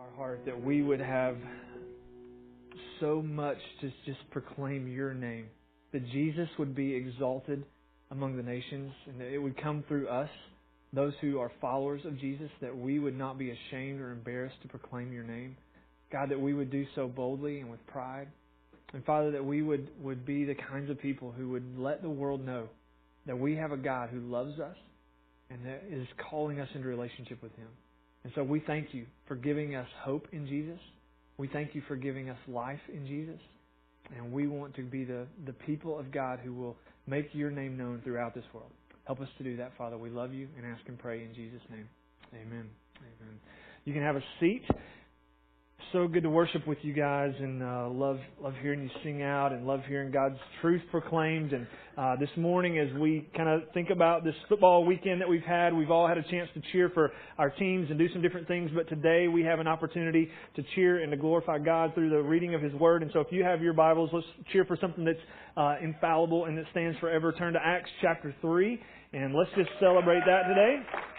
our heart that we would have so much to just proclaim your name, that Jesus would be exalted among the nations, and that it would come through us, those who are followers of Jesus, that we would not be ashamed or embarrassed to proclaim your name. God, that we would do so boldly and with pride. And Father, that we would, would be the kinds of people who would let the world know that we have a God who loves us and that is calling us into relationship with Him. And so we thank you for giving us hope in Jesus. We thank you for giving us life in Jesus. And we want to be the, the people of God who will make your name known throughout this world. Help us to do that, Father. We love you and ask and pray in Jesus' name. Amen. Amen. You can have a seat so good to worship with you guys and uh, love love hearing you sing out and love hearing God's truth proclaimed. And uh, this morning, as we kind of think about this football weekend that we've had, we've all had a chance to cheer for our teams and do some different things. But today, we have an opportunity to cheer and to glorify God through the reading of His Word. And so, if you have your Bibles, let's cheer for something that's uh, infallible and that stands forever. Turn to Acts chapter three, and let's just celebrate that today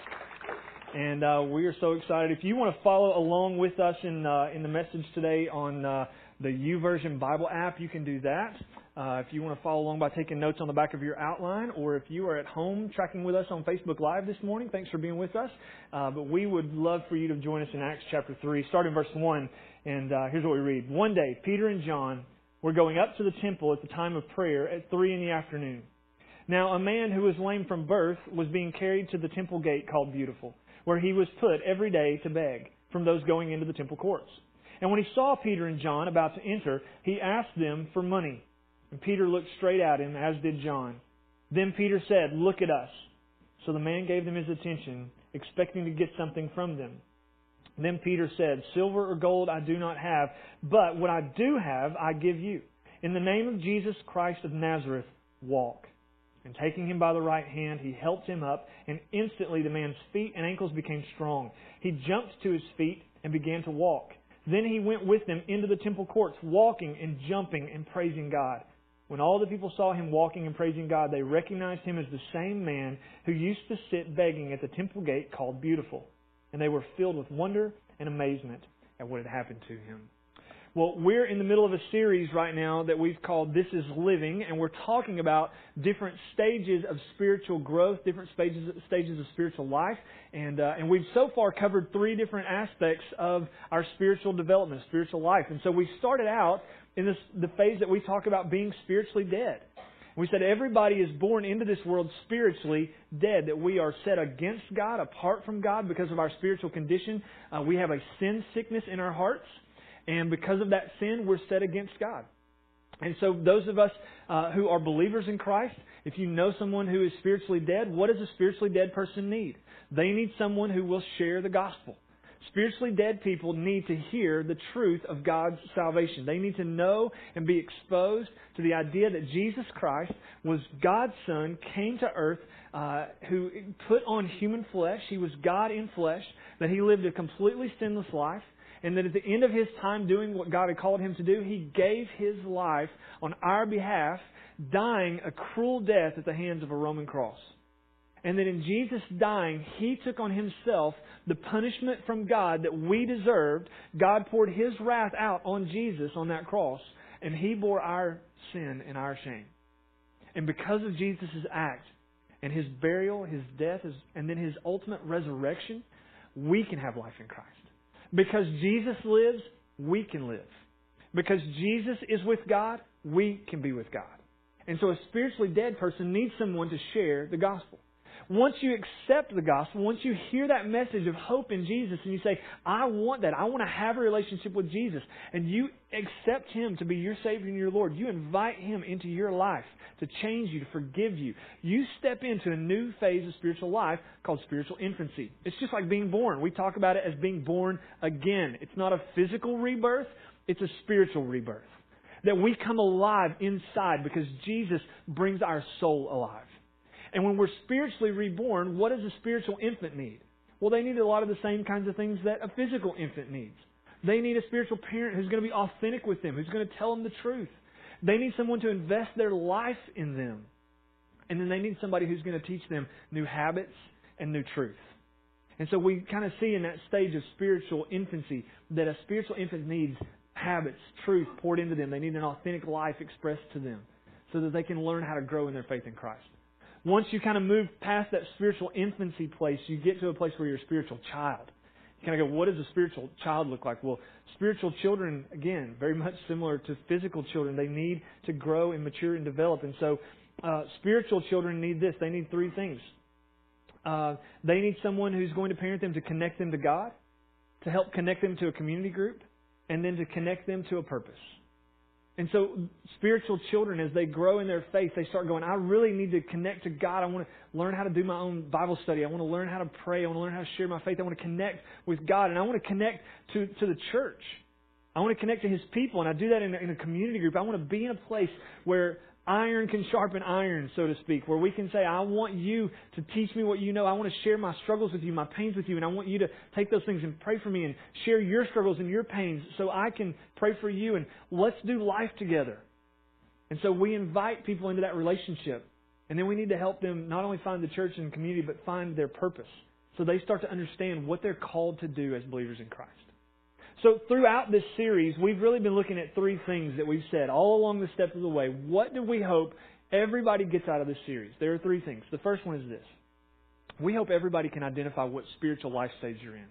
and uh, we are so excited. If you want to follow along with us in uh, in the message today on uh, the YouVersion Bible app, you can do that. Uh, if you want to follow along by taking notes on the back of your outline, or if you are at home tracking with us on Facebook Live this morning, thanks for being with us. Uh, but we would love for you to join us in Acts chapter 3, starting verse 1. And uh, here's what we read One day, Peter and John were going up to the temple at the time of prayer at 3 in the afternoon. Now, a man who was lame from birth was being carried to the temple gate called Beautiful where he was put every day to beg from those going into the temple courts. And when he saw Peter and John about to enter, he asked them for money. And Peter looked straight at him, as did John. Then Peter said, Look at us. So the man gave them his attention, expecting to get something from them. Then Peter said, Silver or gold I do not have, but what I do have I give you. In the name of Jesus Christ of Nazareth, walk. And taking him by the right hand, he helped him up, and instantly the man's feet and ankles became strong. He jumped to his feet and began to walk. Then he went with them into the temple courts, walking and jumping and praising God. When all the people saw him walking and praising God, they recognized him as the same man who used to sit begging at the temple gate called Beautiful. And they were filled with wonder and amazement at what had happened to him. Well, we're in the middle of a series right now that we've called This is Living, and we're talking about different stages of spiritual growth, different stages, stages of spiritual life. And, uh, and we've so far covered three different aspects of our spiritual development, spiritual life. And so we started out in this, the phase that we talk about being spiritually dead. We said everybody is born into this world spiritually dead, that we are set against God, apart from God because of our spiritual condition. Uh, we have a sin sickness in our hearts. And because of that sin, we're set against God. And so, those of us uh, who are believers in Christ, if you know someone who is spiritually dead, what does a spiritually dead person need? They need someone who will share the gospel. Spiritually dead people need to hear the truth of God's salvation. They need to know and be exposed to the idea that Jesus Christ was God's Son, came to earth, uh, who put on human flesh. He was God in flesh, that He lived a completely sinless life, and that at the end of his time doing what God had called him to do, he gave his life on our behalf, dying a cruel death at the hands of a Roman cross. And that in Jesus dying, he took on himself the punishment from God that we deserved. God poured his wrath out on Jesus on that cross, and he bore our sin and our shame. And because of Jesus' act and his burial, his death, and then his ultimate resurrection, we can have life in Christ. Because Jesus lives, we can live. Because Jesus is with God, we can be with God. And so a spiritually dead person needs someone to share the gospel. Once you accept the gospel, once you hear that message of hope in Jesus and you say, I want that, I want to have a relationship with Jesus, and you accept Him to be your Savior and your Lord, you invite Him into your life to change you, to forgive you. You step into a new phase of spiritual life called spiritual infancy. It's just like being born. We talk about it as being born again. It's not a physical rebirth, it's a spiritual rebirth. That we come alive inside because Jesus brings our soul alive. And when we're spiritually reborn, what does a spiritual infant need? Well, they need a lot of the same kinds of things that a physical infant needs. They need a spiritual parent who's going to be authentic with them, who's going to tell them the truth. They need someone to invest their life in them. And then they need somebody who's going to teach them new habits and new truth. And so we kind of see in that stage of spiritual infancy that a spiritual infant needs habits, truth poured into them. They need an authentic life expressed to them so that they can learn how to grow in their faith in Christ. Once you kind of move past that spiritual infancy place, you get to a place where you're a spiritual child. You kind of go, what does a spiritual child look like? Well, spiritual children, again, very much similar to physical children. They need to grow and mature and develop. And so, uh, spiritual children need this. They need three things. Uh, they need someone who's going to parent them to connect them to God, to help connect them to a community group, and then to connect them to a purpose. And so, spiritual children, as they grow in their faith, they start going, I really need to connect to God. I want to learn how to do my own Bible study. I want to learn how to pray. I want to learn how to share my faith. I want to connect with God. And I want to connect to, to the church. I want to connect to His people. And I do that in a, in a community group. I want to be in a place where iron can sharpen iron, so to speak, where we can say, I want you to teach me what you know. I want to share my struggles with you, my pains with you, and I want you to take those things and pray for me and share your struggles and your pains so I can pray for you and let's do life together. And so we invite people into that relationship. And then we need to help them not only find the church and community, but find their purpose. So they start to understand what they're called to do as believers in Christ. So throughout this series, we've really been looking at three things that we've said all along the steps of the way. What do we hope everybody gets out of this series? There are three things. The first one is this. We hope everybody can identify what spiritual life stage you're in.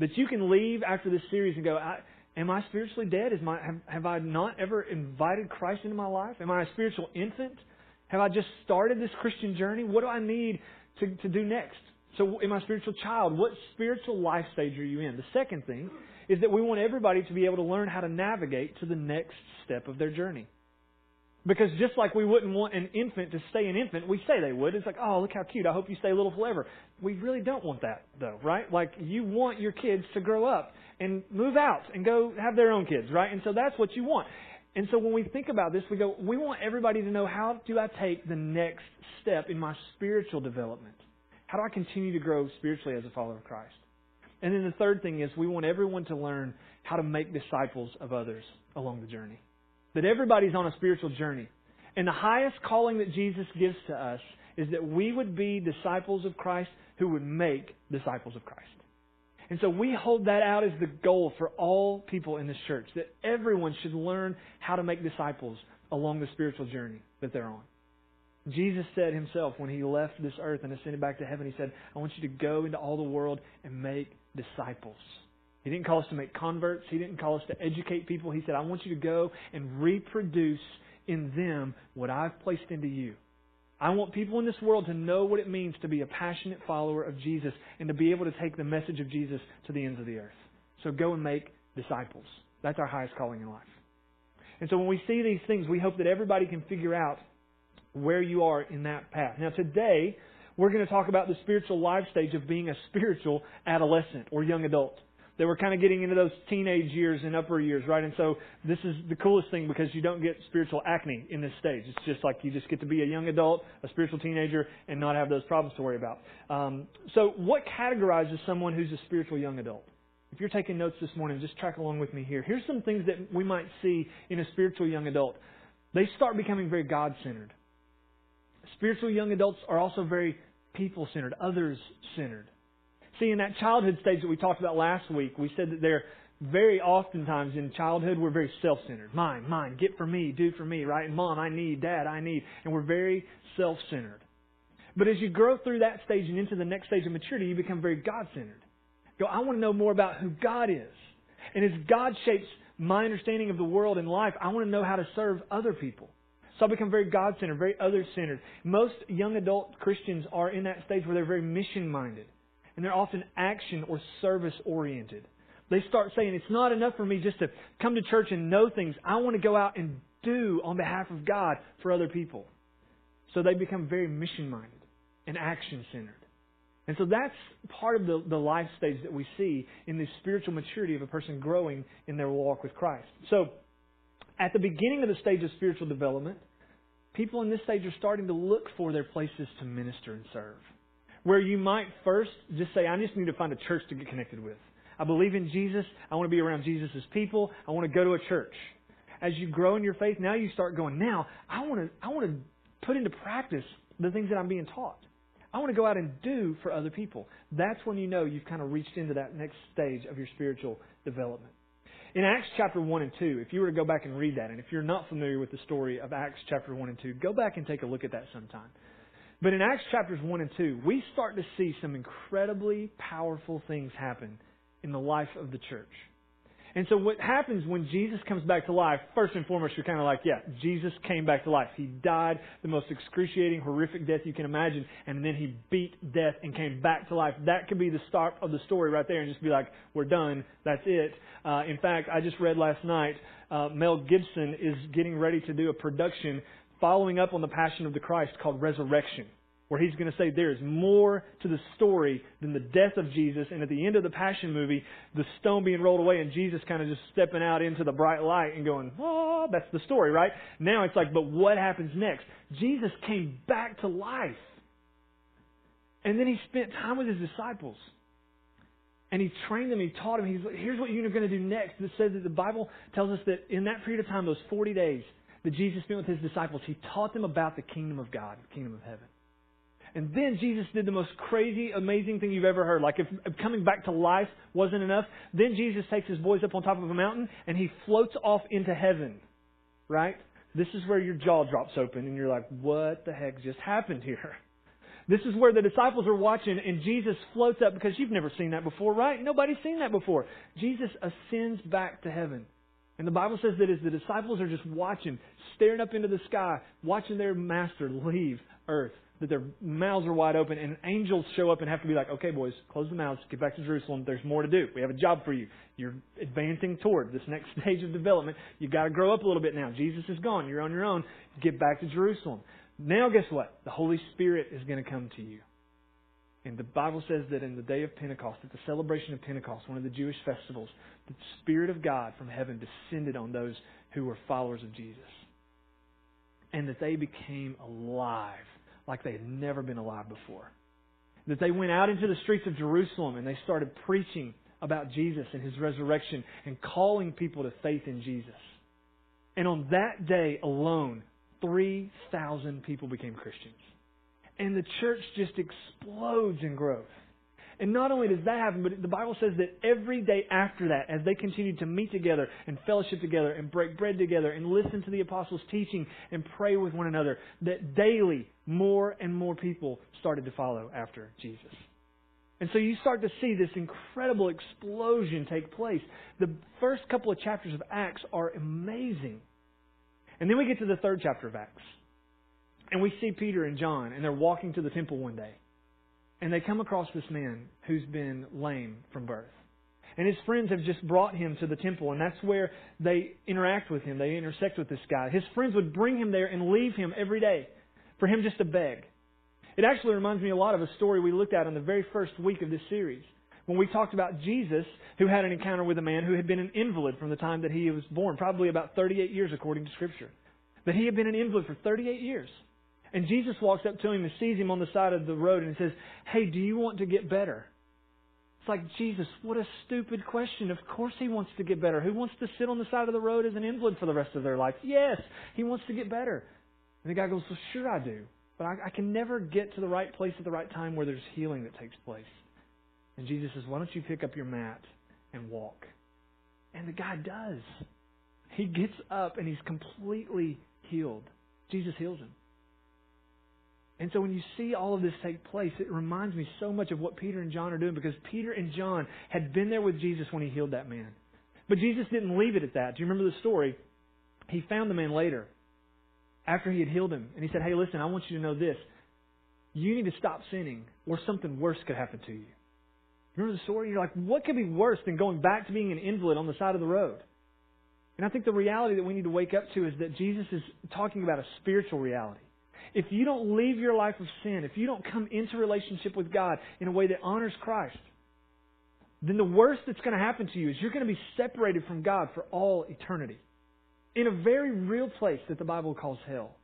That you can leave after this series and go, I, Am I spiritually dead? Is my, have, have I not ever invited Christ into my life? Am I a spiritual infant? Have I just started this Christian journey? What do I need to, to do next? So, am I a spiritual child? What spiritual life stage are you in? The second thing is that we want everybody to be able to learn how to navigate to the next step of their journey. Because just like we wouldn't want an infant to stay an infant, we say they would. It's like, oh, look how cute. I hope you stay little forever. We really don't want that, though, right? Like, you want your kids to grow up and move out and go have their own kids, right? And so that's what you want. And so when we think about this, we go, we want everybody to know how do I take the next step in my spiritual development? How do I continue to grow spiritually as a follower of Christ? And then the third thing is we want everyone to learn how to make disciples of others along the journey. That everybody's on a spiritual journey. And the highest calling that Jesus gives to us is that we would be disciples of Christ who would make disciples of Christ. And so we hold that out as the goal for all people in this church, that everyone should learn how to make disciples along the spiritual journey that they're on. Jesus said himself when he left this earth and ascended back to heaven, he said, I want you to go into all the world and make disciples. He didn't call us to make converts. He didn't call us to educate people. He said, I want you to go and reproduce in them what I've placed into you. I want people in this world to know what it means to be a passionate follower of Jesus and to be able to take the message of Jesus to the ends of the earth. So go and make disciples. That's our highest calling in life. And so when we see these things, we hope that everybody can figure out where you are in that path. Now, today, we're going to talk about the spiritual life stage of being a spiritual adolescent or young adult. That we're kind of getting into those teenage years and upper years, right? And so this is the coolest thing because you don't get spiritual acne in this stage. It's just like you just get to be a young adult, a spiritual teenager, and not have those problems to worry about. Um, so, what categorizes someone who's a spiritual young adult? If you're taking notes this morning, just track along with me here. Here's some things that we might see in a spiritual young adult. They start becoming very God centered. Spiritual young adults are also very people centered, others centered. See, in that childhood stage that we talked about last week, we said that they're very oftentimes in childhood, we're very self centered. Mine, mine, get for me, do for me, right? And mom, I need, dad, I need. And we're very self centered. But as you grow through that stage and into the next stage of maturity, you become very God centered. Go, I want to know more about who God is. And as God shapes my understanding of the world and life, I want to know how to serve other people. So I become very God centered, very other centered. Most young adult Christians are in that stage where they're very mission minded. And they're often action or service oriented. They start saying, it's not enough for me just to come to church and know things. I want to go out and do on behalf of God for other people. So they become very mission minded and action centered. And so that's part of the, the life stage that we see in the spiritual maturity of a person growing in their walk with Christ. So, at the beginning of the stage of spiritual development, people in this stage are starting to look for their places to minister and serve. Where you might first just say, I just need to find a church to get connected with. I believe in Jesus. I want to be around Jesus' people. I want to go to a church. As you grow in your faith, now you start going, now I want to, I want to put into practice the things that I'm being taught. I want to go out and do for other people. That's when you know you've kind of reached into that next stage of your spiritual development. In Acts chapter 1 and 2, if you were to go back and read that, and if you're not familiar with the story of Acts chapter 1 and 2, go back and take a look at that sometime. But in Acts chapters 1 and 2, we start to see some incredibly powerful things happen in the life of the church. And so what happens when Jesus comes back to life, first and foremost, you're kind of like, yeah, Jesus came back to life. He died the most excruciating, horrific death you can imagine, and then he beat death and came back to life. That could be the start of the story right there and just be like, we're done. That's it. Uh, in fact, I just read last night, uh, Mel Gibson is getting ready to do a production following up on the Passion of the Christ called Resurrection where he's going to say there is more to the story than the death of Jesus. And at the end of the Passion movie, the stone being rolled away and Jesus kind of just stepping out into the bright light and going, oh, that's the story, right? Now it's like, but what happens next? Jesus came back to life. And then he spent time with his disciples. And he trained them, he taught them. He's here's what you're going to do next. It says that the Bible tells us that in that period of time, those 40 days that Jesus spent with his disciples, he taught them about the kingdom of God, the kingdom of heaven. And then Jesus did the most crazy, amazing thing you've ever heard. Like if, coming back to life wasn't enough, then Jesus takes his boys up on top of a mountain and he floats off into heaven. Right? This is where your jaw drops open and you're like, what the heck just happened here? This is where the disciples are watching and Jesus floats up because you've never seen that before, right? Nobody's seen that before. Jesus ascends back to heaven. And the Bible says that as the disciples are just watching, staring up into the sky, watching their master leave earth, that their mouths are wide open, and angels show up and have to be like, okay, boys, close the mouths, get back to Jerusalem. There's more to do. We have a job for you. You're advancing toward this next stage of development. You've got to grow up a little bit now. Jesus is gone. You're on your own. Get back to Jerusalem. Now, guess what? The Holy Spirit is going to come to you. And the Bible says that in the day of Pentecost, at the celebration of Pentecost, one of the Jewish festivals, the Spirit of God from heaven descended on those who were followers of Jesus. And that they became alive like they had never been alive before. That they went out into the streets of Jerusalem and they started preaching about Jesus and his resurrection and calling people to faith in Jesus. And on that day alone, 3,000 people became Christians. And the church just explodes in growth. And not only does that happen, but the Bible says that every day after that, as they continued to meet together and fellowship together and break bread together and listen to the apostles' teaching and pray with one another, that daily more and more people started to follow after Jesus. And so you start to see this incredible explosion take place. The first couple of chapters of Acts are amazing. And then we get to the third chapter of Acts. And we see Peter and John, and they're walking to the temple one day and they come across this man who's been lame from birth. And his friends have just brought him to the temple, and that's where they interact with him. They intersect with this guy. His friends would bring him there and leave him every day for him just to beg. It actually reminds me a lot of a story we looked at in the very first week of this series when we talked about Jesus, who had an encounter with a man who had been an invalid from the time that he was born, probably about 38 years according to Scripture. That he had been an invalid for 38 years. And Jesus walks up to him and sees him on the side of the road and says, Hey, do you want to get better? It's like, Jesus, what a stupid question. Of course he wants to get better. Who wants to sit on the side of the road as an invalid for the rest of their life? Yes, he wants to get better. And the guy goes, Well, sure I do. But I, I can never get to the right place at the right time where there's healing that takes place. And Jesus says, Why don't you pick up your mat and walk? And the guy does. He gets up and he's completely healed. Jesus heals him. And so when you see all of this take place, it reminds me so much of what Peter and John are doing because Peter and John had been there with Jesus when he healed that man. But Jesus didn't leave it at that. Do you remember the story? He found the man later after he had healed him. And he said, Hey, listen, I want you to know this. You need to stop sinning or something worse could happen to you. Remember the story? You're like, what could be worse than going back to being an invalid on the side of the road? And I think the reality that we need to wake up to is that Jesus is talking about a spiritual reality if you don't leave your life of sin, if you don't come into relationship with God in a way that honors Christ, then the worst that's going to happen to you is you're going to be separated from God for all eternity. In a very real place that the Bible calls hell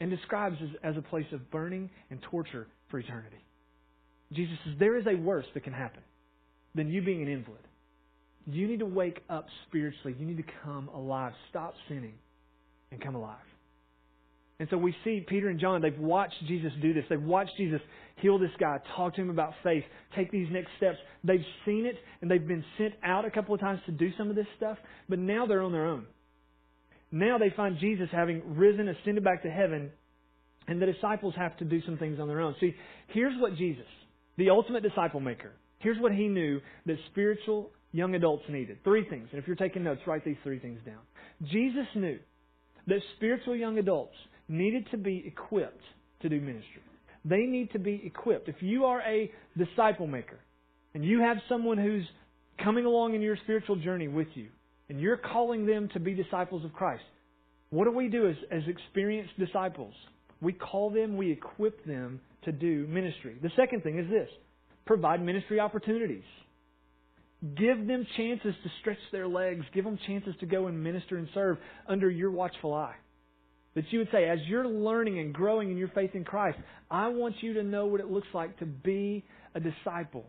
and describes as, as a place of burning and torture for eternity. Jesus says there is a worse that can happen than you being an invalid. You need to wake up spiritually. You need to come alive. Stop sinning and come alive. And so we see Peter and John, they've watched Jesus do this. They've watched Jesus heal this guy, talk to him about faith, take these next steps. They've seen it, and they've been sent out a couple of times to do some of this stuff, but now they're on their own. Now they find Jesus having risen, ascended back to heaven, and the disciples have to do some things on their own. See, here's what Jesus, the ultimate disciple maker, here's what he knew that spiritual young adults needed. Three things. And if you're taking notes, write these three things down. Jesus knew that spiritual young adults needed to be equipped to do ministry. They need to be equipped. If you are a disciple maker and you have someone who's coming along in your spiritual journey with you and you're calling them to be disciples of Christ, what do we do as, as experienced disciples? We call them, we equip them to do ministry. The second thing is this provide ministry opportunities. Give them chances to stretch their legs. Give them chances to go and minister and serve under your watchful eye. That you would say, as you're learning and growing in your faith in Christ, I want you to know what it looks like to be a disciple.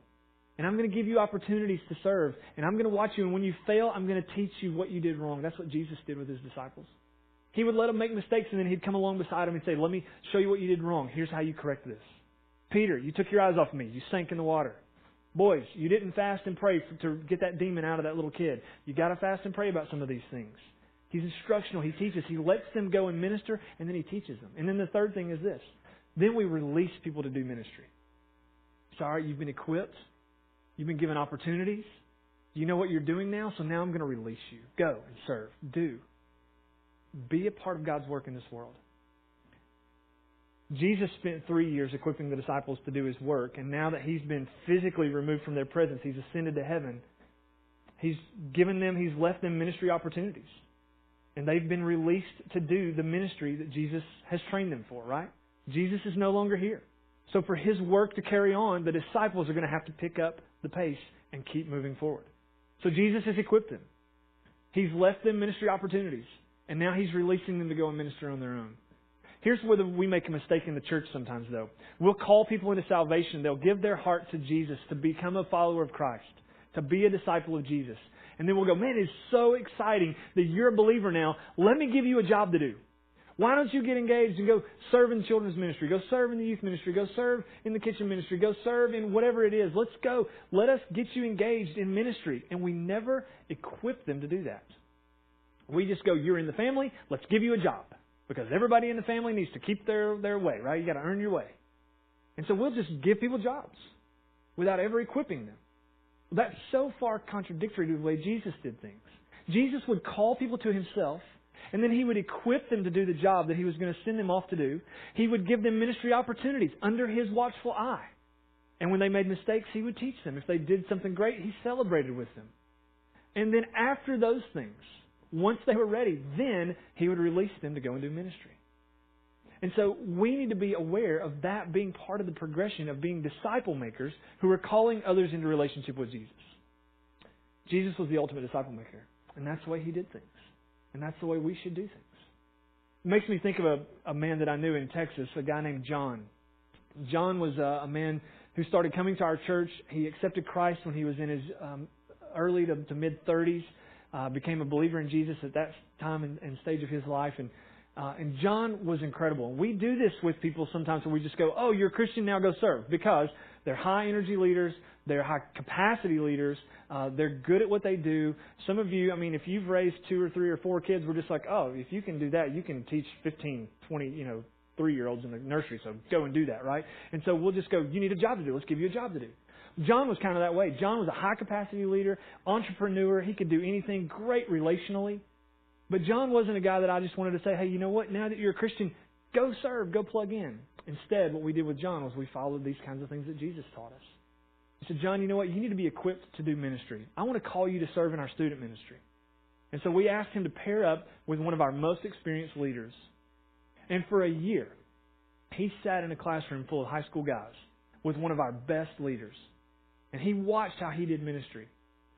And I'm going to give you opportunities to serve. And I'm going to watch you. And when you fail, I'm going to teach you what you did wrong. That's what Jesus did with his disciples. He would let them make mistakes and then he'd come along beside them and say, Let me show you what you did wrong. Here's how you correct this. Peter, you took your eyes off me. You sank in the water. Boys, you didn't fast and pray to get that demon out of that little kid. You got to fast and pray about some of these things. He's instructional. He teaches. He lets them go and minister, and then he teaches them. And then the third thing is this. Then we release people to do ministry. Sorry, you've been equipped. You've been given opportunities. You know what you're doing now, so now I'm going to release you. Go and serve. Do. Be a part of God's work in this world. Jesus spent three years equipping the disciples to do his work, and now that he's been physically removed from their presence, he's ascended to heaven. He's given them, he's left them ministry opportunities. And they've been released to do the ministry that Jesus has trained them for, right? Jesus is no longer here. So for his work to carry on, the disciples are going to have to pick up the pace and keep moving forward. So Jesus has equipped them. He's left them ministry opportunities. And now he's releasing them to go and minister on their own. Here's where we make a mistake in the church sometimes, though. We'll call people into salvation. They'll give their heart to Jesus to become a follower of Christ, to be a disciple of Jesus. And then we'll go, man, it's so exciting that you're a believer now. Let me give you a job to do. Why don't you get engaged and go serve in children's ministry? Go serve in the youth ministry. Go serve in the kitchen ministry. Go serve in whatever it is. Let's go. Let us get you engaged in ministry. And we never equip them to do that. We just go, you're in the family. Let's give you a job. Because everybody in the family needs to keep their, their way, right? You got to earn your way. And so we'll just give people jobs without ever equipping them. That's so far contradictory to the way Jesus did things. Jesus would call people to himself, and then he would equip them to do the job that he was going to send them off to do. He would give them ministry opportunities under his watchful eye. And when they made mistakes, he would teach them. If they did something great, he celebrated with them. And then after those things, once they were ready, then he would release them to go and do ministry. And so we need to be aware of that being part of the progression of being disciple makers who are calling others into relationship with Jesus. Jesus was the ultimate disciple maker, and that's the way he did things. And that's the way we should do things. It makes me think of a, a man that I knew in Texas, a guy named John. John was a, a man who started coming to our church. He accepted Christ when he was in his um, early to, to mid 30s uh, became a believer in Jesus at that time and, and stage of his life. And uh, and John was incredible. We do this with people sometimes where we just go, "Oh, you're a Christian now, go serve," because they're high energy leaders, they're high capacity leaders, uh, they're good at what they do. Some of you, I mean, if you've raised two or three or four kids, we're just like, "Oh, if you can do that, you can teach 15, 20, you know, three year olds in the nursery. So go and do that, right?" And so we'll just go, "You need a job to do. Let's give you a job to do." John was kind of that way. John was a high capacity leader, entrepreneur. He could do anything great relationally. But John wasn't a guy that I just wanted to say, hey, you know what? Now that you're a Christian, go serve, go plug in. Instead, what we did with John was we followed these kinds of things that Jesus taught us. He said, John, you know what? You need to be equipped to do ministry. I want to call you to serve in our student ministry. And so we asked him to pair up with one of our most experienced leaders. And for a year, he sat in a classroom full of high school guys with one of our best leaders. And he watched how he did ministry.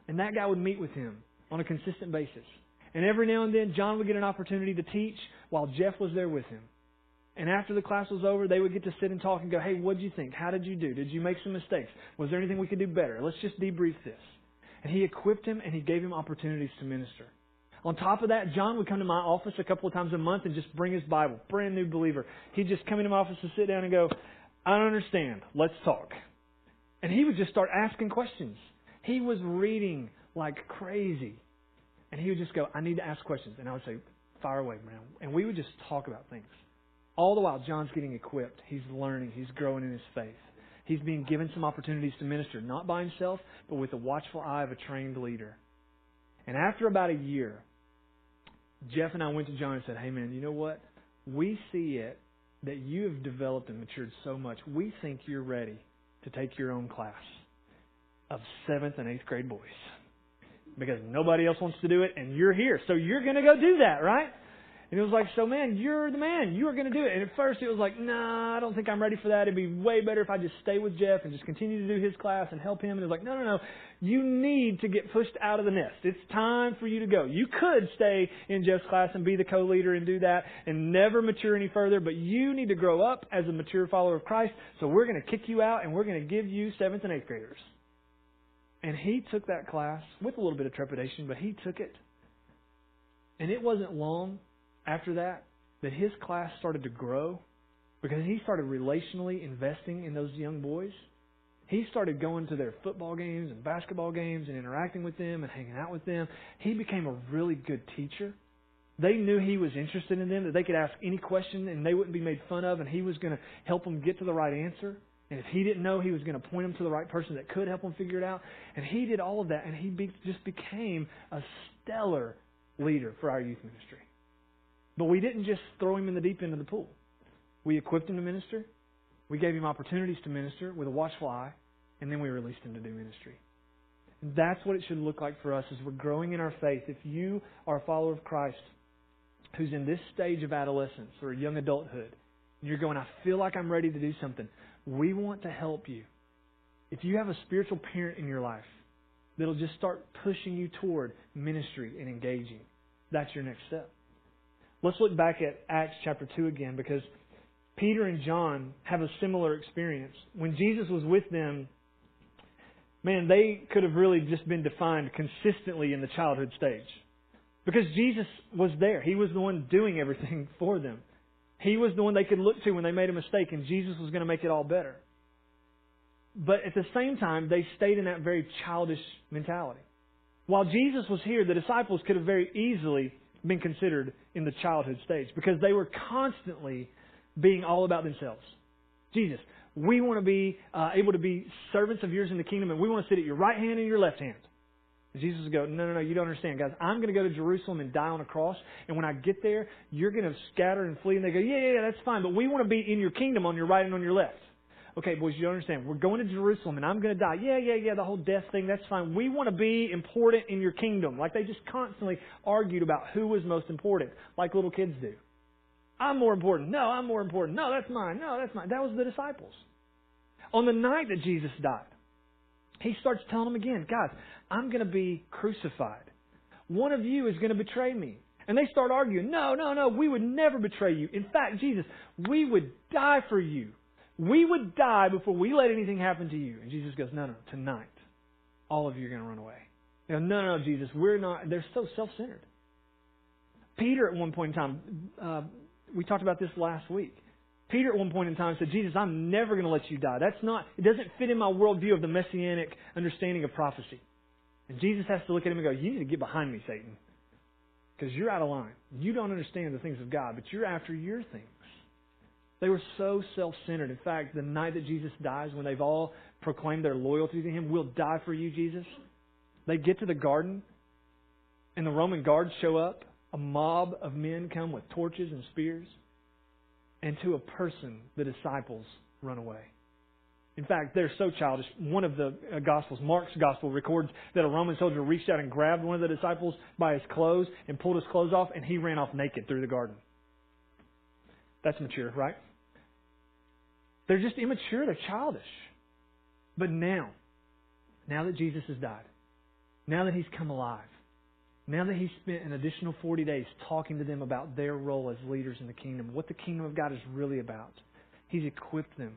And that guy would meet with him on a consistent basis. And every now and then, John would get an opportunity to teach while Jeff was there with him. And after the class was over, they would get to sit and talk and go, hey, what did you think? How did you do? Did you make some mistakes? Was there anything we could do better? Let's just debrief this. And he equipped him and he gave him opportunities to minister. On top of that, John would come to my office a couple of times a month and just bring his Bible. Brand new believer. He'd just come into my office and sit down and go, I don't understand. Let's talk. And he would just start asking questions. He was reading like crazy. And he would just go, I need to ask questions. And I would say, fire away, man. And we would just talk about things. All the while, John's getting equipped. He's learning. He's growing in his faith. He's being given some opportunities to minister, not by himself, but with the watchful eye of a trained leader. And after about a year, Jeff and I went to John and said, Hey, man, you know what? We see it that you have developed and matured so much. We think you're ready to take your own class of seventh and eighth grade boys because nobody else wants to do it and you're here. So you're going to go do that, right? And it was like, so man, you're the man. You are going to do it. And at first it was like, nah, I don't think I'm ready for that. It'd be way better if I just stay with Jeff and just continue to do his class and help him. And it was like, no, no, no. You need to get pushed out of the nest. It's time for you to go. You could stay in Jeff's class and be the co-leader and do that and never mature any further, but you need to grow up as a mature follower of Christ. So we're going to kick you out and we're going to give you seventh and eighth graders. And he took that class with a little bit of trepidation, but he took it. And it wasn't long after that that his class started to grow because he started relationally investing in those young boys. He started going to their football games and basketball games and interacting with them and hanging out with them. He became a really good teacher. They knew he was interested in them, that they could ask any question and they wouldn't be made fun of, and he was going to help them get to the right answer. And if he didn't know, he was going to point him to the right person that could help him figure it out. And he did all of that, and he be, just became a stellar leader for our youth ministry. But we didn't just throw him in the deep end of the pool. We equipped him to minister. We gave him opportunities to minister with a watchful eye, and then we released him to do ministry. And that's what it should look like for us as we're growing in our faith. If you are a follower of Christ who's in this stage of adolescence or young adulthood, and you're going, I feel like I'm ready to do something, we want to help you. If you have a spiritual parent in your life that'll just start pushing you toward ministry and engaging, that's your next step. Let's look back at Acts chapter 2 again because Peter and John have a similar experience. When Jesus was with them, man, they could have really just been defined consistently in the childhood stage. Because Jesus was there. He was the one doing everything for them. He was the one they could look to when they made a mistake, and Jesus was going to make it all better. But at the same time, they stayed in that very childish mentality. While Jesus was here, the disciples could have very easily been considered in the childhood stage because they were constantly being all about themselves. Jesus, we want to be uh, able to be servants of yours in the kingdom, and we want to sit at your right hand and your left hand. Jesus would go, No, no, no, you don't understand, guys. I'm going to go to Jerusalem and die on a cross, and when I get there, you're going to scatter and flee. And they go, Yeah, yeah, yeah, that's fine, but we want to be in your kingdom on your right and on your left. Okay, boys, you understand. We're going to Jerusalem and I'm going to die. Yeah, yeah, yeah, the whole death thing, that's fine. We want to be important in your kingdom. Like they just constantly argued about who was most important, like little kids do. I'm more important. No, I'm more important. No, that's mine. No, that's mine. That was the disciples. On the night that Jesus died, he starts telling them again, guys, I'm going to be crucified. One of you is going to betray me. And they start arguing, no, no, no, we would never betray you. In fact, Jesus, we would die for you. We would die before we let anything happen to you. And Jesus goes, No, no, tonight, all of you are going to run away. They go, No, no, no, Jesus, we're not. They're so self centered. Peter, at one point in time, uh, we talked about this last week. Peter, at one point in time, said, Jesus, I'm never going to let you die. That's not, it doesn't fit in my worldview of the messianic understanding of prophecy. And Jesus has to look at him and go, You need to get behind me, Satan. Because you're out of line. You don't understand the things of God, but you're after your things. They were so self centered. In fact, the night that Jesus dies, when they've all proclaimed their loyalty to him, we'll die for you, Jesus. They get to the garden, and the Roman guards show up. A mob of men come with torches and spears. And to a person, the disciples run away. In fact, they're so childish. One of the uh, Gospels, Mark's Gospel, records that a Roman soldier reached out and grabbed one of the disciples by his clothes and pulled his clothes off, and he ran off naked through the garden. That's mature, right? They're just immature, they're childish. But now, now that Jesus has died, now that he's come alive, now that he's spent an additional 40 days talking to them about their role as leaders in the kingdom, what the kingdom of God is really about, he's equipped them.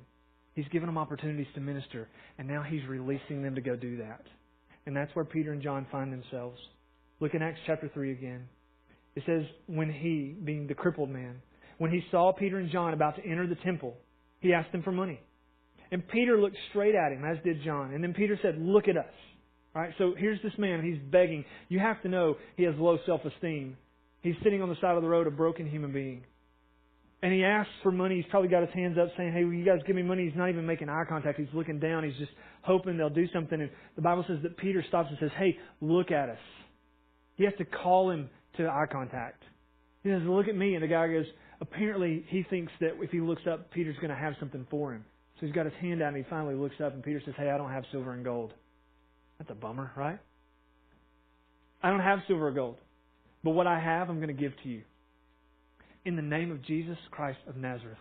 He's given them opportunities to minister, and now he's releasing them to go do that. And that's where Peter and John find themselves. Look in Acts chapter 3 again. It says, when he, being the crippled man, when he saw Peter and John about to enter the temple, he asked them for money. And Peter looked straight at him, as did John. And then Peter said, Look at us. All right, so here's this man, he's begging. You have to know he has low self esteem. He's sitting on the side of the road, a broken human being. And he asks for money. He's probably got his hands up saying, Hey, will you guys give me money? He's not even making eye contact. He's looking down. He's just hoping they'll do something. And the Bible says that Peter stops and says, Hey, look at us. He has to call him to eye contact. He says, Look at me. And the guy goes, Apparently, he thinks that if he looks up, Peter's going to have something for him. So he's got his hand out and he finally looks up and Peter says, Hey, I don't have silver and gold. That's a bummer, right? I don't have silver or gold. But what I have, I'm going to give to you in the name of Jesus Christ of Nazareth,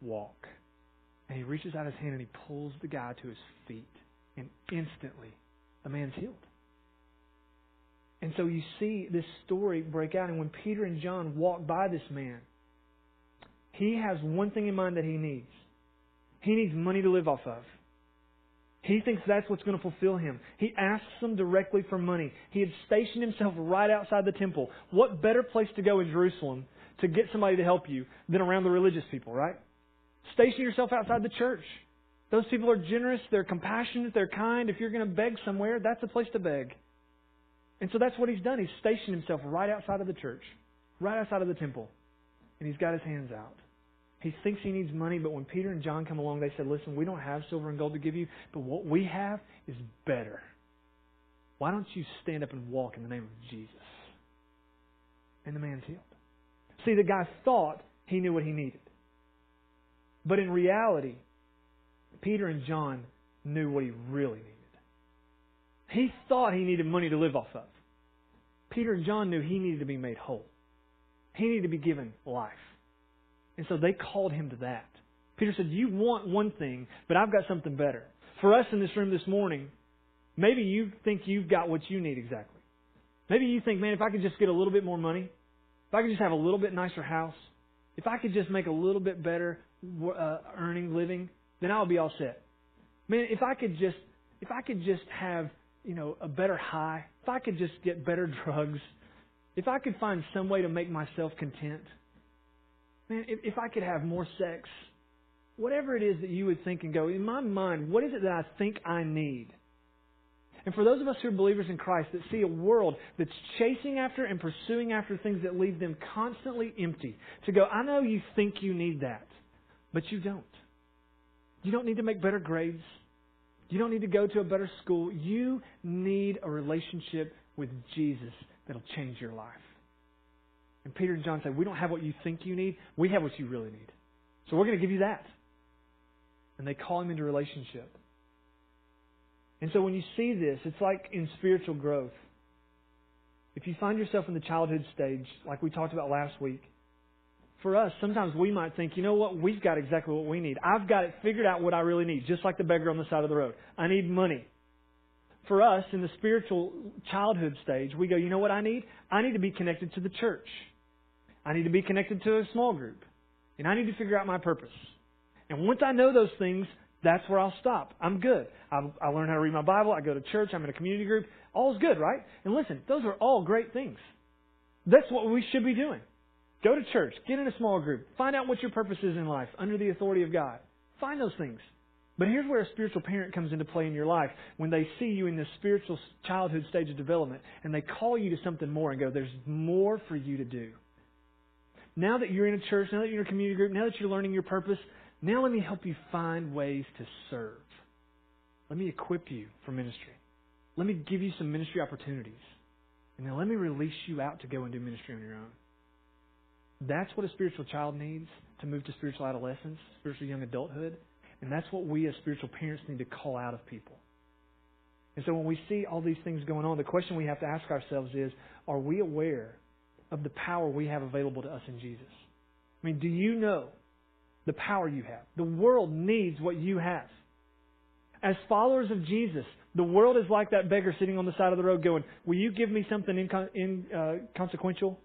walk. And he reaches out his hand and he pulls the guy to his feet. And instantly, the man's healed. And so you see this story break out. And when Peter and John walk by this man, he has one thing in mind that he needs. He needs money to live off of. He thinks that's what's going to fulfill him. He asks them directly for money. He had stationed himself right outside the temple. What better place to go in Jerusalem to get somebody to help you than around the religious people, right? Station yourself outside the church. Those people are generous, they're compassionate, they're kind. If you're going to beg somewhere, that's a place to beg. And so that's what he's done. He's stationed himself right outside of the church, right outside of the temple. And he's got his hands out. He thinks he needs money, but when Peter and John come along, they said, Listen, we don't have silver and gold to give you, but what we have is better. Why don't you stand up and walk in the name of Jesus? And the man's healed. See, the guy thought he knew what he needed. But in reality, Peter and John knew what he really needed. He thought he needed money to live off of. Peter and John knew he needed to be made whole. He needed to be given life. And so they called him to that. Peter said, You want one thing, but I've got something better. For us in this room this morning, maybe you think you've got what you need exactly. Maybe you think, man, if I could just get a little bit more money, if I could just have a little bit nicer house, if I could just make a little bit better uh, earning living, then I'll be all set. Man, if I could just if I could just have you know a better high, if I could just get better drugs, if I could find some way to make myself content, man, if, if I could have more sex, whatever it is that you would think and go in my mind, what is it that I think I need? And for those of us who are believers in Christ that see a world that's chasing after and pursuing after things that leave them constantly empty, to go, I know you think you need that, but you don't. You don't need to make better grades. You don't need to go to a better school. You need a relationship with Jesus that'll change your life. And Peter and John say, We don't have what you think you need, we have what you really need. So we're going to give you that. And they call him into relationship. And so when you see this, it's like in spiritual growth. If you find yourself in the childhood stage, like we talked about last week, for us, sometimes we might think, you know what, we've got exactly what we need. I've got it figured out what I really need, just like the beggar on the side of the road. I need money. For us, in the spiritual childhood stage, we go, you know what I need? I need to be connected to the church. I need to be connected to a small group. And I need to figure out my purpose. And once I know those things, that's where I'll stop. I'm good. I, I learn how to read my Bible. I go to church. I'm in a community group. All's good, right? And listen, those are all great things. That's what we should be doing. Go to church. Get in a small group. Find out what your purpose is in life under the authority of God. Find those things. But here's where a spiritual parent comes into play in your life. When they see you in this spiritual childhood stage of development and they call you to something more and go, there's more for you to do. Now that you're in a church, now that you're in a community group, now that you're learning your purpose, now let me help you find ways to serve. Let me equip you for ministry. Let me give you some ministry opportunities. And then let me release you out to go and do ministry on your own. That's what a spiritual child needs to move to spiritual adolescence, spiritual young adulthood. And that's what we as spiritual parents need to call out of people. And so when we see all these things going on, the question we have to ask ourselves is are we aware of the power we have available to us in Jesus? I mean, do you know the power you have. The world needs what you have. As followers of Jesus, the world is like that beggar sitting on the side of the road going, Will you give me something inconsequential? In, uh,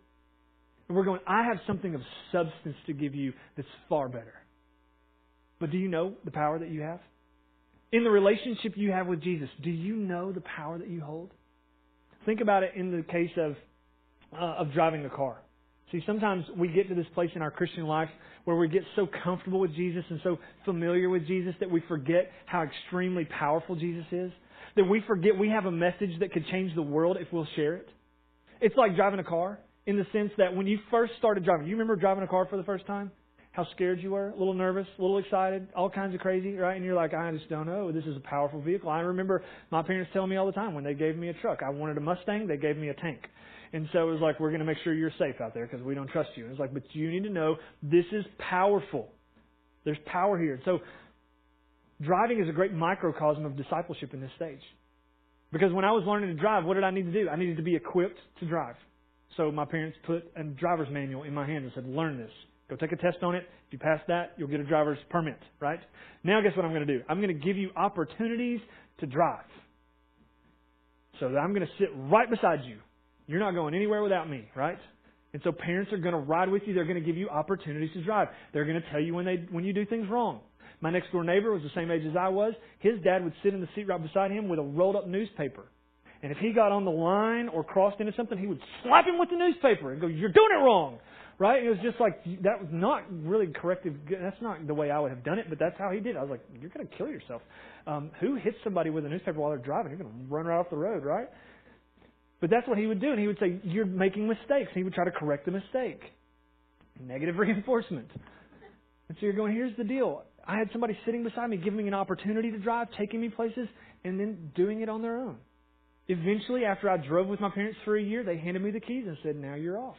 and we're going, I have something of substance to give you that's far better. But do you know the power that you have? In the relationship you have with Jesus, do you know the power that you hold? Think about it in the case of uh, of driving a car. See, sometimes we get to this place in our Christian life where we get so comfortable with Jesus and so familiar with Jesus that we forget how extremely powerful Jesus is. That we forget we have a message that could change the world if we'll share it. It's like driving a car in the sense that when you first started driving, you remember driving a car for the first time? How scared you were, a little nervous, a little excited, all kinds of crazy, right? And you're like, I just don't know. This is a powerful vehicle. I remember my parents telling me all the time when they gave me a truck. I wanted a Mustang, they gave me a tank. And so it was like, we're going to make sure you're safe out there because we don't trust you. And it's like, but you need to know this is powerful. There's power here. So driving is a great microcosm of discipleship in this stage. Because when I was learning to drive, what did I need to do? I needed to be equipped to drive. So my parents put a driver's manual in my hand and said, learn this. Go take a test on it. If you pass that, you'll get a driver's permit, right? Now guess what I'm going to do? I'm going to give you opportunities to drive. So I'm going to sit right beside you. You're not going anywhere without me, right? And so parents are going to ride with you. They're going to give you opportunities to drive. They're going to tell you when they when you do things wrong. My next door neighbor was the same age as I was. His dad would sit in the seat right beside him with a rolled up newspaper. And if he got on the line or crossed into something, he would slap him with the newspaper and go, "You're doing it wrong." Right? And It was just like that was not really corrective. That's not the way I would have done it, but that's how he did. It. I was like, "You're going to kill yourself." Um, who hits somebody with a newspaper while they're driving? You're going to run right off the road, right? But that's what he would do, and he would say, You're making mistakes. He would try to correct the mistake. Negative reinforcement. And so you're going, Here's the deal. I had somebody sitting beside me, giving me an opportunity to drive, taking me places, and then doing it on their own. Eventually, after I drove with my parents for a year, they handed me the keys and said, Now you're off.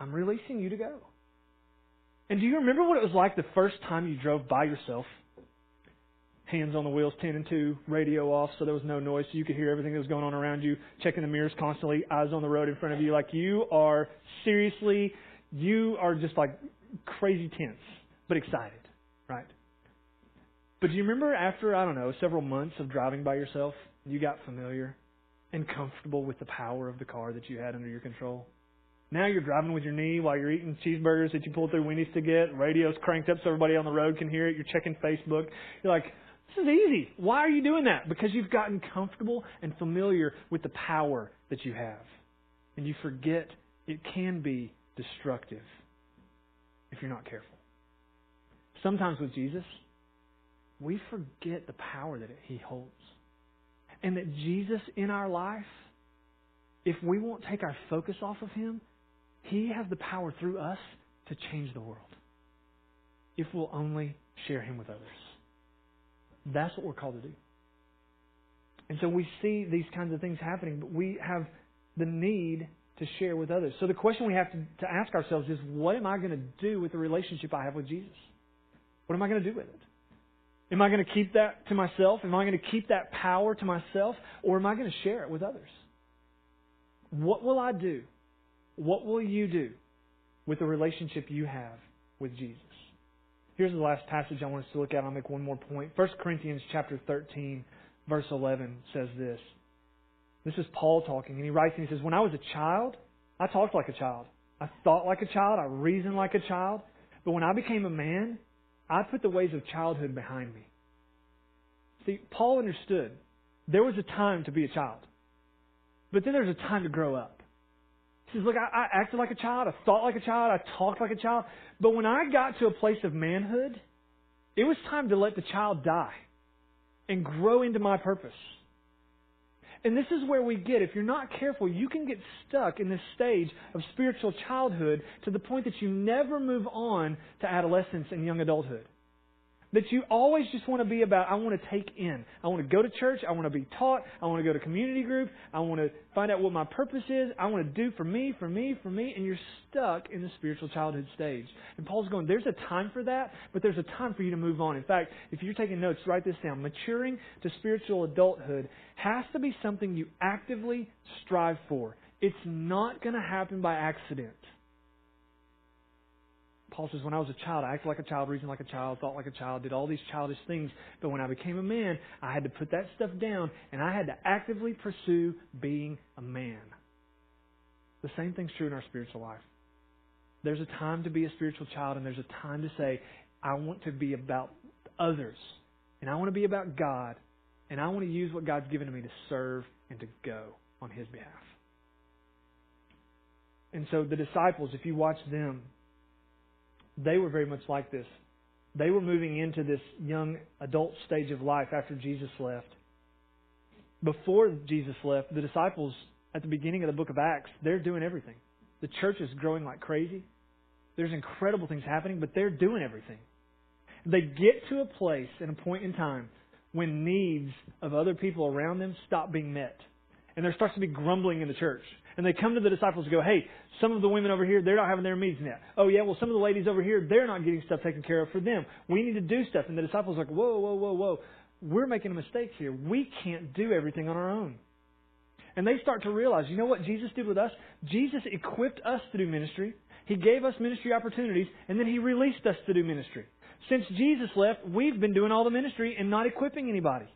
I'm releasing you to go. And do you remember what it was like the first time you drove by yourself? Hands on the wheels, 10 and 2, radio off so there was no noise so you could hear everything that was going on around you, checking the mirrors constantly, eyes on the road in front of you. Like you are seriously, you are just like crazy tense, but excited, right? But do you remember after, I don't know, several months of driving by yourself, you got familiar and comfortable with the power of the car that you had under your control? Now you're driving with your knee while you're eating cheeseburgers that you pulled through Wendy's to get. Radio's cranked up so everybody on the road can hear it. You're checking Facebook. You're like, this is easy. Why are you doing that? Because you've gotten comfortable and familiar with the power that you have. And you forget it can be destructive if you're not careful. Sometimes with Jesus, we forget the power that He holds. And that Jesus in our life, if we won't take our focus off of Him, He has the power through us to change the world. If we'll only share Him with others. That's what we're called to do. And so we see these kinds of things happening, but we have the need to share with others. So the question we have to, to ask ourselves is what am I going to do with the relationship I have with Jesus? What am I going to do with it? Am I going to keep that to myself? Am I going to keep that power to myself? Or am I going to share it with others? What will I do? What will you do with the relationship you have with Jesus? Here's the last passage I want us to look at. I'll make one more point. 1 Corinthians chapter 13, verse 11 says this. This is Paul talking, and he writes and he says, When I was a child, I talked like a child. I thought like a child. I reasoned like a child. But when I became a man, I put the ways of childhood behind me. See, Paul understood there was a time to be a child, but then there's a time to grow up. He says, Look, I, I acted like a child. I thought like a child. I talked like a child. But when I got to a place of manhood, it was time to let the child die and grow into my purpose. And this is where we get, if you're not careful, you can get stuck in this stage of spiritual childhood to the point that you never move on to adolescence and young adulthood that you always just want to be about, I want to take in. I want to go to church. I want to be taught. I want to go to community group. I want to find out what my purpose is. I want to do for me, for me, for me. And you're stuck in the spiritual childhood stage. And Paul's going, there's a time for that, but there's a time for you to move on. In fact, if you're taking notes, write this down. Maturing to spiritual adulthood has to be something you actively strive for. It's not going to happen by accident. Paul says, When I was a child, I acted like a child, reasoned like a child, thought like a child, did all these childish things. But when I became a man, I had to put that stuff down and I had to actively pursue being a man. The same thing's true in our spiritual life. There's a time to be a spiritual child, and there's a time to say, I want to be about others, and I want to be about God, and I want to use what God's given to me to serve and to go on his behalf. And so the disciples, if you watch them, they were very much like this. They were moving into this young adult stage of life after Jesus left. Before Jesus left, the disciples at the beginning of the book of Acts, they're doing everything. The church is growing like crazy. There's incredible things happening, but they're doing everything. They get to a place and a point in time when needs of other people around them stop being met. And there starts to be grumbling in the church. And they come to the disciples and go, hey, some of the women over here, they're not having their needs met. Oh, yeah, well, some of the ladies over here, they're not getting stuff taken care of for them. We need to do stuff. And the disciples are like, whoa, whoa, whoa, whoa. We're making a mistake here. We can't do everything on our own. And they start to realize, you know what Jesus did with us? Jesus equipped us to do ministry. He gave us ministry opportunities, and then He released us to do ministry. Since Jesus left, we've been doing all the ministry and not equipping anybody.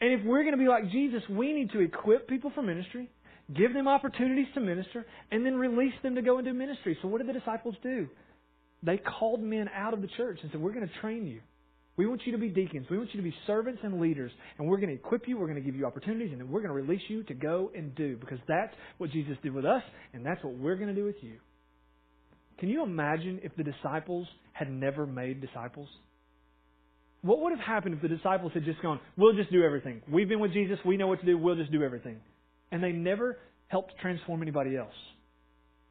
And if we're going to be like Jesus, we need to equip people for ministry, give them opportunities to minister, and then release them to go and do ministry. So what did the disciples do? They called men out of the church and said, We're going to train you. We want you to be deacons. We want you to be servants and leaders. And we're going to equip you. We're going to give you opportunities. And then we're going to release you to go and do. Because that's what Jesus did with us. And that's what we're going to do with you. Can you imagine if the disciples had never made disciples? What would have happened if the disciples had just gone, we'll just do everything. We've been with Jesus. We know what to do. We'll just do everything. And they never helped transform anybody else.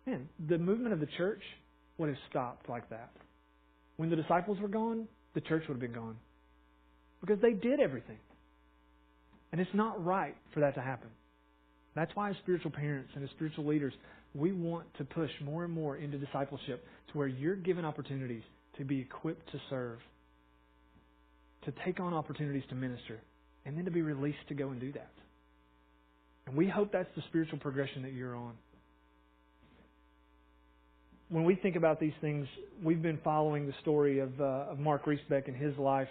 Man, the movement of the church would have stopped like that. When the disciples were gone, the church would have been gone. Because they did everything. And it's not right for that to happen. That's why, as spiritual parents and as spiritual leaders, we want to push more and more into discipleship to where you're given opportunities to be equipped to serve, to take on opportunities to minister, and then to be released to go and do that. And we hope that's the spiritual progression that you're on when we think about these things, we've been following the story of, uh, of Mark Riesbeck and his life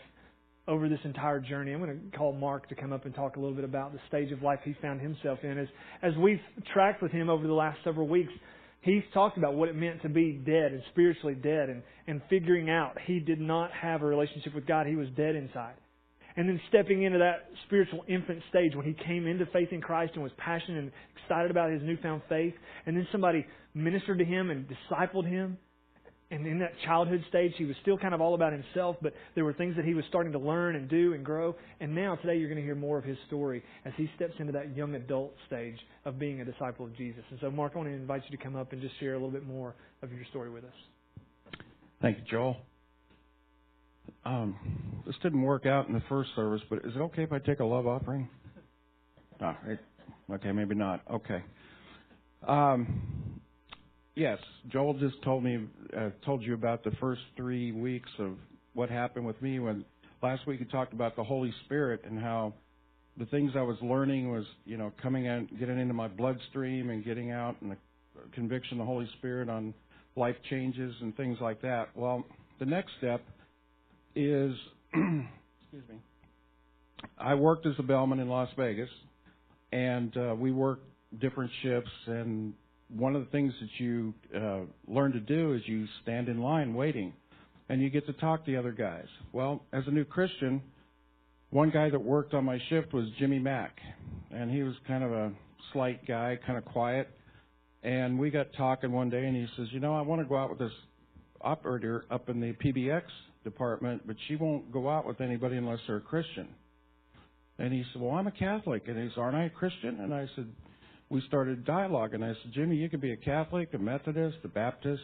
over this entire journey. I'm going to call Mark to come up and talk a little bit about the stage of life he found himself in. As, as we've tracked with him over the last several weeks, he's talked about what it meant to be dead and spiritually dead and, and figuring out he did not have a relationship with God. He was dead inside. And then stepping into that spiritual infant stage when he came into faith in Christ and was passionate and excited about his newfound faith. And then somebody ministered to him and discipled him. And in that childhood stage, he was still kind of all about himself, but there were things that he was starting to learn and do and grow. And now, today, you're going to hear more of his story as he steps into that young adult stage of being a disciple of Jesus. And so, Mark, I want to invite you to come up and just share a little bit more of your story with us. Thank you, Joel. Um, this didn't work out in the first service, but is it okay if I take a love offering? No, it, okay, maybe not. Okay. Um, yes, Joel just told me, uh, told you about the first three weeks of what happened with me when last week he talked about the Holy Spirit and how the things I was learning was, you know, coming out, getting into my bloodstream and getting out and the conviction of the Holy Spirit on life changes and things like that. Well, the next step is, excuse me, I worked as a bellman in Las Vegas, and uh, we worked different shifts. And one of the things that you uh, learn to do is you stand in line waiting, and you get to talk to the other guys. Well, as a new Christian, one guy that worked on my shift was Jimmy Mack, and he was kind of a slight guy, kind of quiet. And we got talking one day, and he says, "You know, I want to go out with this operator up in the PBX department, but she won't go out with anybody unless they're a Christian. And he said, Well, I'm a Catholic. And he said, Aren't I a Christian? And I said, We started dialogue. And I said, Jimmy, you could be a Catholic, a Methodist, a Baptist,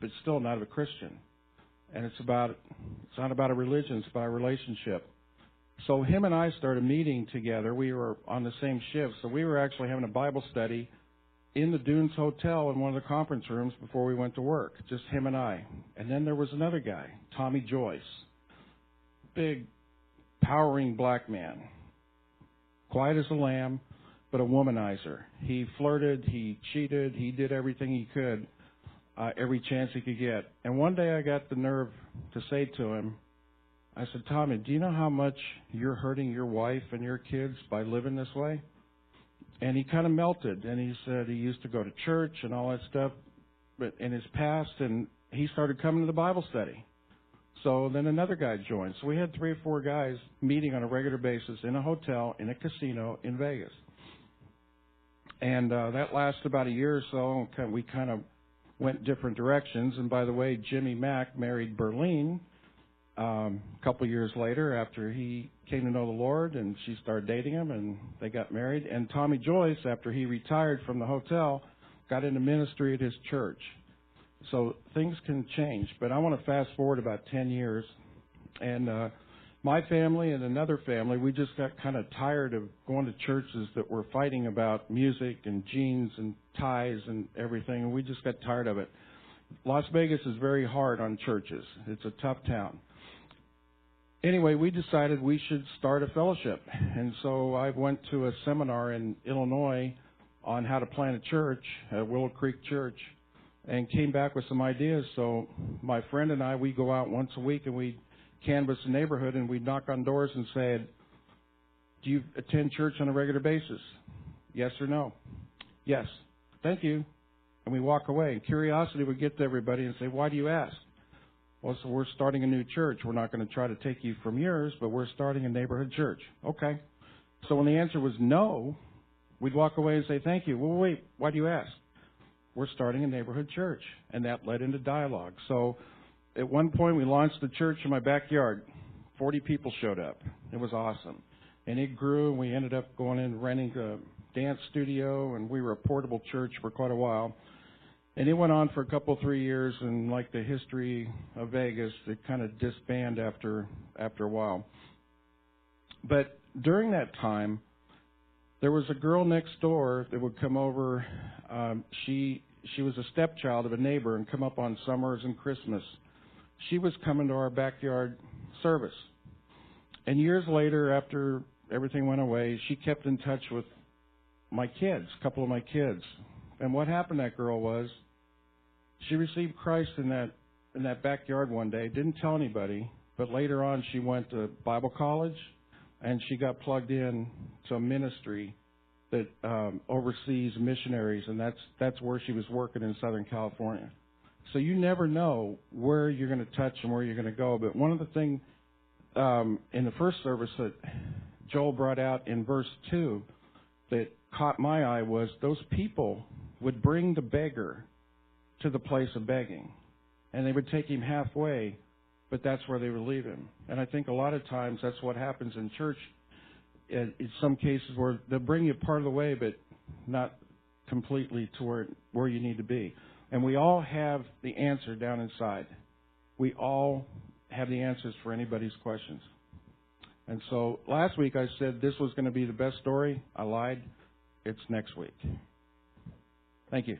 but still not a Christian. And it's about, it's not about a religion, it's about a relationship. So him and I started meeting together. We were on the same shift. So we were actually having a Bible study in the Dunes Hotel in one of the conference rooms before we went to work, just him and I. And then there was another guy, Tommy Joyce, big, powering black man, quiet as a lamb, but a womanizer. He flirted, he cheated, he did everything he could, uh, every chance he could get. And one day I got the nerve to say to him, I said, Tommy, do you know how much you're hurting your wife and your kids by living this way? And he kind of melted and he said he used to go to church and all that stuff but in his past and he started coming to the bible study so then another guy joined so we had three or four guys meeting on a regular basis in a hotel in a casino in vegas And uh, that lasted about a year or so. and We kind of went different directions. And by the way, Jimmy Mack married Berlene um, a couple years later after he came to know the Lord, and she started dating him, and they got married. And Tommy Joyce, after he retired from the hotel, got into ministry at his church. So things can change. But I want to fast forward about 10 years. And uh, my family and another family, we just got kind of tired of going to churches that were fighting about music and jeans and ties and everything. And we just got tired of it. Las Vegas is very hard on churches. It's a tough town anyway, we decided we should start a fellowship. And so I went to a seminar in Illinois on how to plant a church at Willow Creek Church and came back with some ideas. So my friend and I, we go out once a week and we canvass the neighborhood and we knock on doors and say, do you attend church on a regular basis? Yes or no? Yes. Thank you. And we walk away. And curiosity would get to everybody and say, why do you ask? Well, so we're starting a new church. We're not going to try to take you from yours, but we're starting a neighborhood church. Okay. So when the answer was no, we'd walk away and say, thank you. Well, wait, why do you ask? We're starting a neighborhood church. And that led into dialogue. So at one point, we launched the church in my backyard. 40 people showed up. It was awesome. And it grew, and we ended up going in renting a dance studio, and we were a portable church for quite a while. And it went on for a couple, three years, and like the history of Vegas, it kind of disbanded after after a while. But during that time, there was a girl next door that would come over. Um, she she was a stepchild of a neighbor and come up on summers and Christmas. She was coming to our backyard service. And years later, after everything went away, she kept in touch with my kids, a couple of my kids. And what happened to that girl was she received Christ in that in that backyard one day. Didn't tell anybody, but later on she went to Bible college, and she got plugged in to a ministry that um, oversees missionaries, and that's that's where she was working in Southern California. So you never know where you're going to touch and where you're going to go. But one of the things um, in the first service that Joel brought out in verse two that caught my eye was those people would bring the beggar to the place of begging. And they would take him halfway, but that's where they would leave him. And I think a lot of times that's what happens in church. In some cases where they'll bring you part of the way, but not completely to where, where you need to be. And we all have the answer down inside. We all have the answers for anybody's questions. And so last week I said this was going to be the best story. I lied. It's next week. Thank you.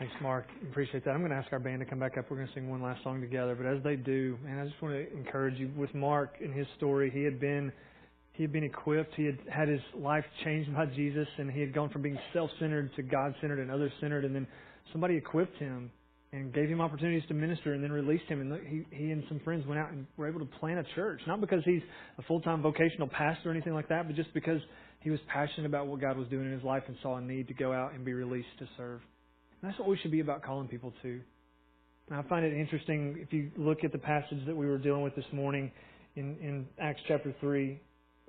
Thanks, Mark. Appreciate that. I'm going to ask our band to come back up. We're going to sing one last song together. But as they do, man, I just want to encourage you with Mark and his story. He had been he had been equipped. He had had his life changed by Jesus, and he had gone from being self-centered to God-centered and other-centered. And then somebody equipped him and gave him opportunities to minister, and then released him. And he he and some friends went out and were able to plant a church, not because he's a full-time vocational pastor or anything like that, but just because he was passionate about what God was doing in his life and saw a need to go out and be released to serve. And that's what we should be about calling people to. And I find it interesting if you look at the passage that we were dealing with this morning in, in Acts chapter 3,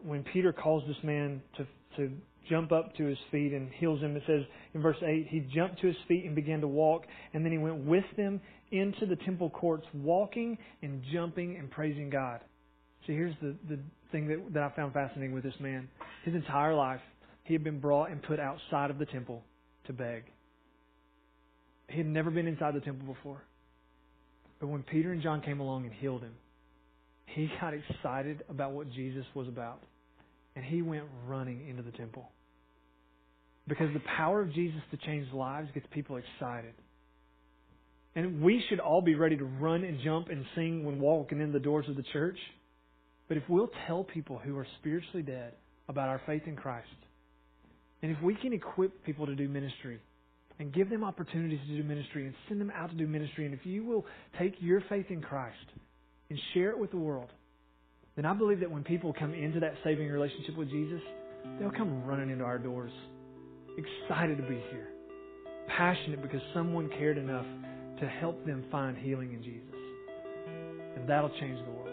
when Peter calls this man to, to jump up to his feet and heals him, it says in verse 8, he jumped to his feet and began to walk, and then he went with them into the temple courts, walking and jumping and praising God. See, here's the, the thing that, that I found fascinating with this man. His entire life, he had been brought and put outside of the temple to beg. He had never been inside the temple before. But when Peter and John came along and healed him, he got excited about what Jesus was about. And he went running into the temple. Because the power of Jesus to change lives gets people excited. And we should all be ready to run and jump and sing when walking in the doors of the church. But if we'll tell people who are spiritually dead about our faith in Christ, and if we can equip people to do ministry, and give them opportunities to do ministry and send them out to do ministry. And if you will take your faith in Christ and share it with the world, then I believe that when people come into that saving relationship with Jesus, they'll come running into our doors, excited to be here, passionate because someone cared enough to help them find healing in Jesus. And that'll change the world.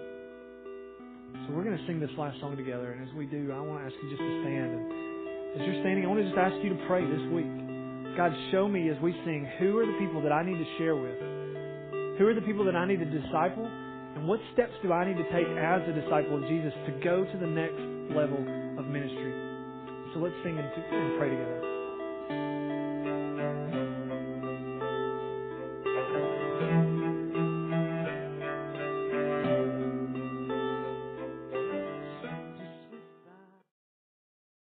So we're going to sing this last song together, and as we do, I want to ask you just to stand. And as you're standing, I want to just ask you to pray this week. God, show me as we sing who are the people that I need to share with? Who are the people that I need to disciple? And what steps do I need to take as a disciple of Jesus to go to the next level of ministry? So let's sing and, and pray together.